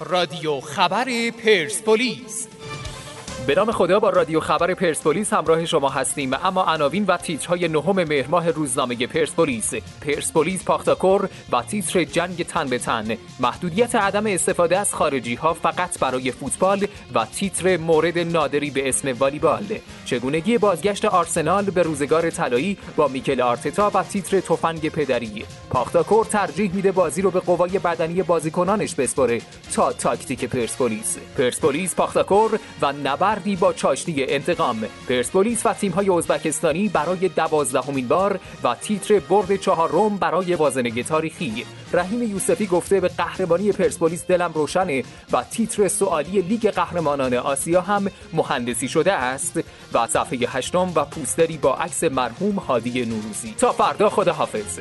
رادیو خبر پرسپولیس. به نام خدا با رادیو خبر پرسپولیس همراه شما هستیم. اما عناوین و تیترهای نهم مهر ماه روزنامه پرسپولیس. پرسپولیس پاختاکور و تیتر جنگ تن به تن. محدودیت عدم استفاده از خارجی ها فقط برای فوتبال و تیتر مورد نادری به اسم والیبال. چگونگی بازگشت آرسنال به روزگار طلایی با میکل آرتتا و تیتر تفنگ پدری. پاختاکور ترجیح میده بازی رو به قوای بدنی بازیکنانش بسپره تا تاکتیک پرسپولیس. پرسپولیس پاختاکور و نبر نبردی با چاشنی انتقام. پرسپولیس و تیم‌های ازبکستانی برای دوازدهمین بار و تیتر برد چهارم برای وازنگی تاریخی. رحیم یوسفی گفته به قهرمانی پرسپولیس دلم روشنه و تیتر سوالی لیگ قهرمانان آسیا هم مهندسی شده است. و صفحه هشتم و پوستری با عکس مرحوم هادی نوروزی. تا فردا خدا حافظ